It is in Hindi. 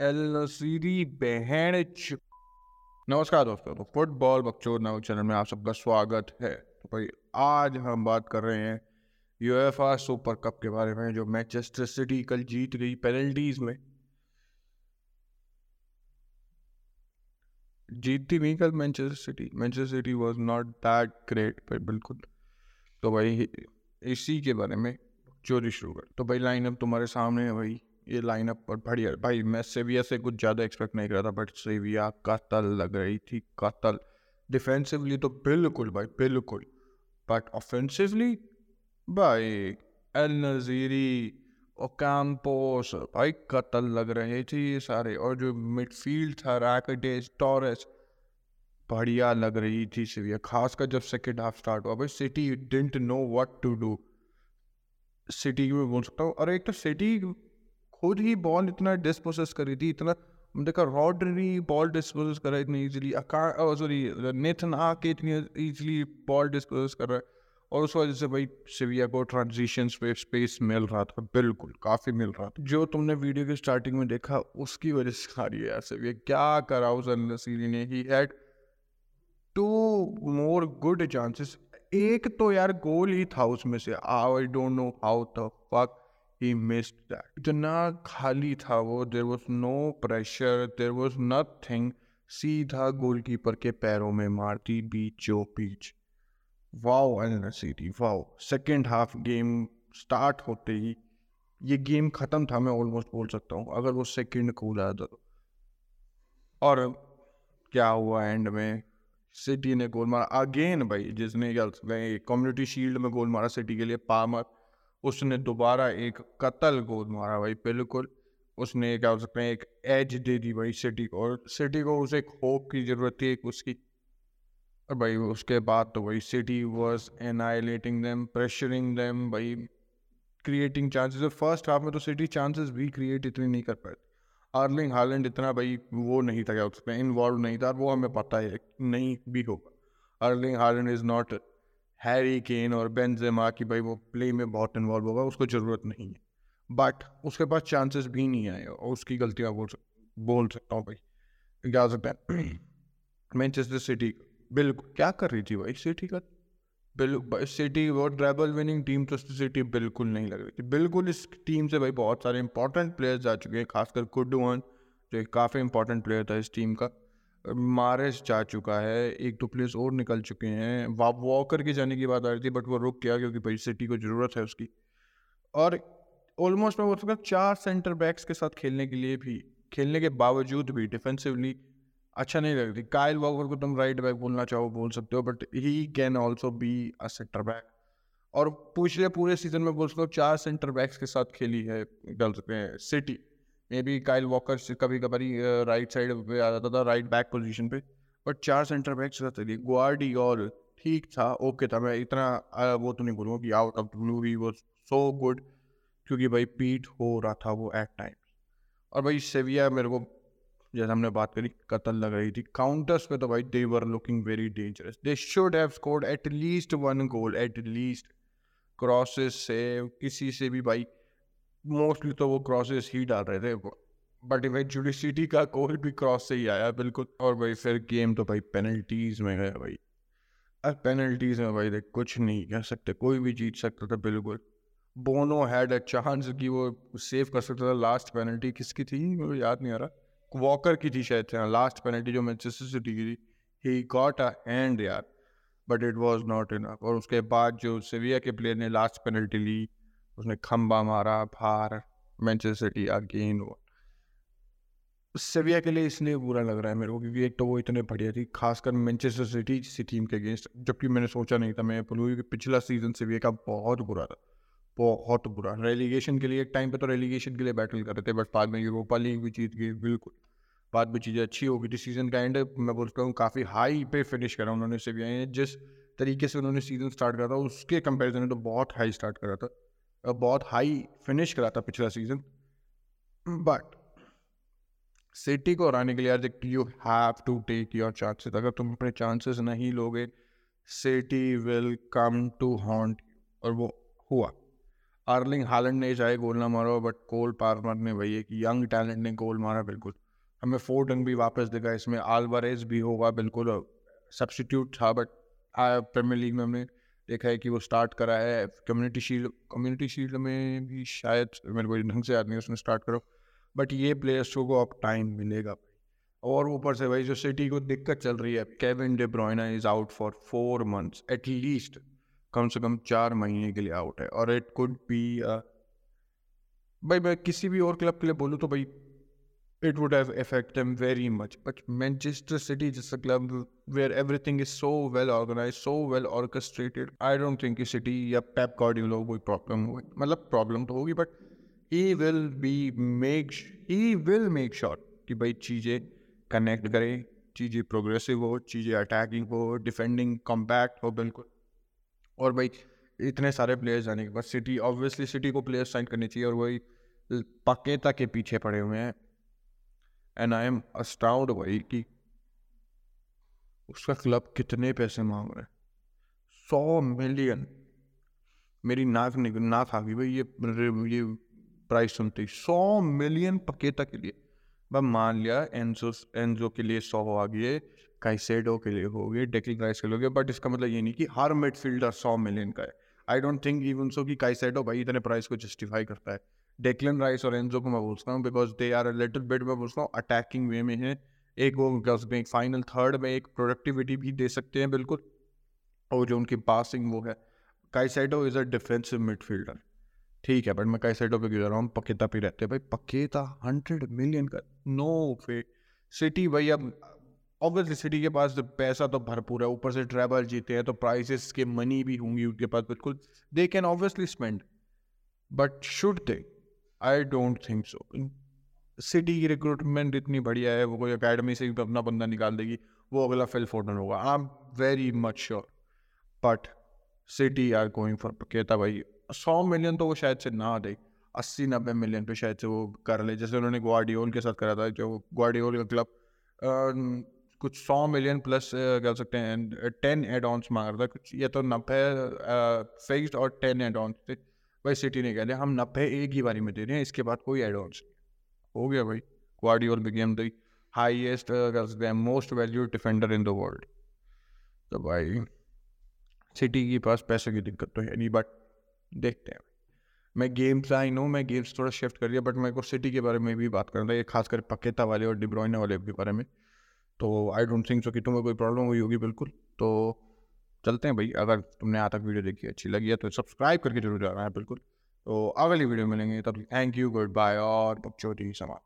एल नसीरी बहन नमस्कार दोस्तों तो फुटबॉल बकचोद नामक चैनल में आप सबका स्वागत है। तो भाई, आज हम बात कर रहे हैं यूएफए सुपर कप के बारे में, जो मैनचेस्टर सिटी कल जीत गई पेनल्टीज में। जीतती नहीं कल Manchester City Manchester City was not that great भाई, बिल्कुल। तो भाई, इसी के बारे में चोरी शुरू कर। तो भाई लाइनअप तुम्हारे सामने है भाई। ये लाइनअप पर बढ़िया। भाई, मैं सेविया से कुछ ज़्यादा एक्सपेक्ट नहीं कर रहा था बट सेविया कतल लग रही थी, कतल। डिफेंसिवली तो बिल्कुल भाई, बिल्कुल। बट ऑफेंसिवली भाई एल नज़ीरी ओकाम्पोस भाई, कतल लग रहे थे ये सारे। और जो मिडफील्ड था रैकेटेज टॉरस बढ़िया लग रही थी सेविया खासकर जब सेकेंड हाफ़ स्टार्ट हुआ, भाई city didn't know what to do city में बोल सकता हूँ, और एक तो सिटी खुद ही बॉल इतना डिस्पोसेस कर थी, इतना देखा रॉडरी बॉल डिस्पोजेस कर रहा है इतनी इजीली सॉरी नेथन आके इतनी इजीली बॉल डिस्पोजेस कर रहा है। और उस वजह से भाई सिविया को ट्रांजिशन पे स्पेस मिल रहा था, बिल्कुल, काफ़ी मिल रहा था। जो तुमने वीडियो के स्टार्टिंग में देखा, उसकी वजह से आ रही है यार सिविया क्या करा उस नसीरी ने? He had two more good chances एक तो यार गोल ही था उसमें से। I don't know how the fuck he missed that इतना खाली था वो there was no pressure there was nothing सीधा गोलकीपर के पैरों में मारती, बीचो बीच। Wow city wow. Second half game start होते ही, ये गेम खत्म था, मैं ऑलमोस्ट बोल सकता हूँ, अगर वो सेकंड आता तो और क्या हुआ एंड में? सिटी ने गोल मारा। अगेन भाई, जिसने कम्युनिटी शील्ड में गोल मारा सिटी के लिए पामर उसने दोबारा एक कत्ल गोल मारा भाई, बिल्कुल। उसने, क्या हो सकते हैं, एक एज दे दी भाई सिटी को और सिटी को उसे एक होप की ज़रूरत थी एक उसकी। और भाई उसके बाद तो भाई city was annihilating them pressuring them भाई क्रिएटिंग चांसेस फ़र्स्ट हाफ़ में तो सिटी चांसेस भी क्रिएट इतनी नहीं कर पाए। आर्लिंग हालैंड इतना भाई वो नहीं था, क्या उसमें इन्वॉल्व नहीं था, वो हमें पता है, नहीं भी होगा। Erling Haaland is not Harry Kane और बेंजेमा कि भाई वो प्ले में बहुत इन्वॉल्व होगा, उसको ज़रूरत नहीं है। बट उसके पास चांसेस भी नहीं आए और उसकी गलतियाँ बोल सक, बोल सकता हूँ भाई। क्या सकता है? मैनचेस्टर सिटी बिल्कुल, क्या कर रही थी भाई सिटी का? बिल्कुल सिटी वो ट्रेबल विनिंग टीम तो सिटी बिल्कुल नहीं लग रही थी। बिल्कुल इस टीम से भाई बहुत सारे इंपॉर्टेंट प्लेयर्स आ चुके हैं, खासकर कुडवन जो एक काफ़ी इंपॉर्टेंट प्लेयर था इस टीम का। मारेस जा चुका है, एक दो प्लेयर्स और निकल चुके हैं। वाप वॉकर के जाने की बात आ रही थी बट वो रुक गया क्योंकि भाई सिटी को ज़रूरत है उसकी। और ऑलमोस्ट मैं बोल सकता चार सेंटर बैक्स के साथ खेलने के लिए भी, खेलने के बावजूद भी डिफेंसिवली अच्छा नहीं लग रही कायल वॉकर को तुम राइट बैक बोलना चाहो, बोल सकते हो but he can also be a centre back और पिछले पूरे सीज़न में बोल सकते हो, चार सेंटर बैक्स के साथ खेली है, डाल सकते हैं city may be Kyle Walker कभी कभार राइट साइड पे आ जाता था राइट बैक पोजीशन पे। बट चार सेंटर बैक से चली गुआर्डी और ठीक था ओके था। मैं इतना वो तो नहीं बोलूँगा कि आउट ऑफ़ ब्लू ही वो सो गुड क्योंकि भाई पीट हो रहा था वो एट टाइम और भाई सेविया मेरे को, जैसे हमने बात करी, कतल लग रही थी। काउंटर्स पे तो भाई they were looking very dangerous they should have scored at least one goal at least crosses से किसी से भी भाई मोस्टली तो वो क्रॉसेस ही डाल रहे थे बट इवेंचुअली सिटी का गोल भी क्रॉस से ही आया, बिल्कुल। और भाई फिर गेम तो भाई पेनल्टीज में गया भाई। अब पेनल्टीज में भाई देख, कुछ नहीं कह सकते, कोई भी जीत सकता था, बिल्कुल। बोनो हैड अ चांस कि वो सेव कर सकता था लास्ट पेनल्टी किसकी थी? मुझे याद नहीं आ रहा। वॉकर की थी शायद से लास्ट पेनल्टी जो मैनचेस्टर सिटी की थी। ही गॉट अ हैंड यार but it was not enough और उसके बाद जो सेविया के प्लेयर ने लास्ट पेनल्टी ली उसने खम्बा मारा भार मैनचेस्टर सिटी अगेन सेविया के लिए इसलिए बुरा लग रहा है मेरे को, क्योंकि एक तो वो इतने बढ़िया थी, खासकर मैनचेस्टर सिटी सी टीम के अगेंस्ट जबकि मैंने सोचा नहीं था, मैं बोलूँ कि पिछला सीज़न सेविया का बहुत बुरा था, बहुत बुरा। रेलीगेशन के लिए, एक टाइम पे तो रेलीगेशन के लिए बैटल कर रहे थे बट बाद में यूरोपा लीग भी जीत गई बिल्कुल। बाद में चीज़ें अच्छी हो गई थी सीज़न का एंड मैं बोलता हूँ, काफ़ी हाई पे फिनिश करा उन्होंने सेविया जिस तरीके से उन्होंने सीज़न स्टार्ट करा था, उसके कंपेरिजन में तो बहुत हाई स्टार्ट करा था। बहुत हाई फिनिश करा था पिछला सीज़न बट सिटी को हराने के लिए यार you have to take your chances अगर तुम अपने चांसेस नहीं लोगे city will come to haunt और वो हुआ। आर्लिंग हालैंड ने चाहे गोल ना मारो बट कोल पार्मर ने भाई एक यंग टैलेंट ने गोल मारा बिल्कुल। हमें फोर्टन भी वापस दिखा, इसमें आलवारेज भी होगा बिल्कुल सब्सटीट्यूट था बट प्रीमियर लीग में हमने देखा है कि वो स्टार्ट करा है कम्युनिटी शील्ड कम्युनिटी शील्ड में भी शायद मेरे को ढंग से याद नहीं उसने स्टार्ट करो। बट ये प्लेयर्स को अब टाइम मिलेगा और ऊपर से भाई जो सिटी को दिक्कत चल रही है Kevin De Bruyne is out for four months at least कम से कम चार महीने के लिए आउट है। और इट कुड बी भाई मैं किसी भी और क्लब के लिए बोलूँ तो भाई it would have affected them very much. But Manchester City is a club where everything is so well organized, so well orchestrated. I don't think City या Pep Guardiola कोई problem हो मतलब problem तो होगी but he will be make he will make sure कि भाई चीज़ें connect करे चीज़ें progressive हो चीज़ें attacking हो defending compact हो बिल्कुल और भाई इतने सारे प्लेयर्स जाने के बाद सिटी ऑब्वियसली सिटी को प्लेयर्स साइन करनी चाहिए और वही पकेता के पीछे पड़े हुए हैं एंड आई एम अस्टाउड भाई कि उसका क्लब कितने पैसे मांग रहे सौ मिलियन मेरी नाक नाक आ गई भाई, ये ये प्राइस सुनते ही। सौ मिलियन पकेता के लिए। बस मान लिया एनजो एनजो के लिए सौ आ गए काइसेडो के लिए हो गए डेकलिंग राइस के लिए बट इसका मतलब ये नहीं कि हर मिडफील्डर सौ मिलियन का है। I don't think even so कि काइसेडो भाई इतने प्राइस को जस्टिफाई करता है। डेक्लन राइस और एनजो को मैं बोलता हूँ because they are little bit मैं बोलता हूँ अटैकिंग वे में है। एक वो एक फाइनल थर्ड में एक प्रोडक्टिविटी भी दे सकते हैं, बिल्कुल। और जो उनकी पासिंग वो है Caicedo is a defensive midfielder ठीक है बट मैं काइसाइडो पे गुजर रहा हूँ, पकेता पे रहते हैं। भाई, पकेता हंड्रेड मिलियन का नो फे सिटी भाई, अब ऑब्वियसली सिटी के पास पैसा तो भरपूर है, ऊपर से ट्रैवल जीते हैं तो प्राइसेस के मनी भी होंगी उनके पास, बिल्कुल। They can obviously spend but should they I don't think so city की रिक्रूटमेंट इतनी बढ़िया है, वो कोई अकेडमी से भी अपना बंदा निकाल देगी, वो अगला फिल फोर्टन होगा। I am very much sure but city are going for कहता भाई। सौ मिलियन तो वो शायद से ना दे। अस्सी, नब्बे मिलियन पे शायद से वो कर ले। जैसे उन्होंने ग्वाडियोल के साथ करा था, जो ग्वाडियोल का क्लब कुछ सौ मिलियन प्लस कह सकते हैं टेन एड मांग रहा था। कुछ, ये तो नब्बे फिक्स्ड और टेन एड थे भाई सिटी ने कह दिया, हम नब्बे एक ही बारी में दे रहे हैं, इसके बाद कोई एडवांस हो। गया भाई Gvardiol became the highest most valued defender in the world तो भाई, सिटी के पास पैसे की दिक्कत तो है नहीं बट देखते हैं। मैं गेम्स आई नो मैं गेम्स थोड़ा शिफ्ट कर दिया बट मेरे को सिटी के बारे में भी बात करना ये खासकर पकेता वाले और डिब्रॉइना वाले के बारे में। तो आई डोंट थिंक सो कि तुम्हें कोई प्रॉब्लम हुई होगी, बिल्कुल। तो चलते हैं भाई। अगर तुमने यहाँ तक वीडियो देखी, अच्छी लगी है तो सब्सक्राइब करके ज़रूर जाना है बिल्कुल। तो अगली वीडियो मिलेंगे। तब थैंक यू गुड बाय और बकचोदी समाप्त।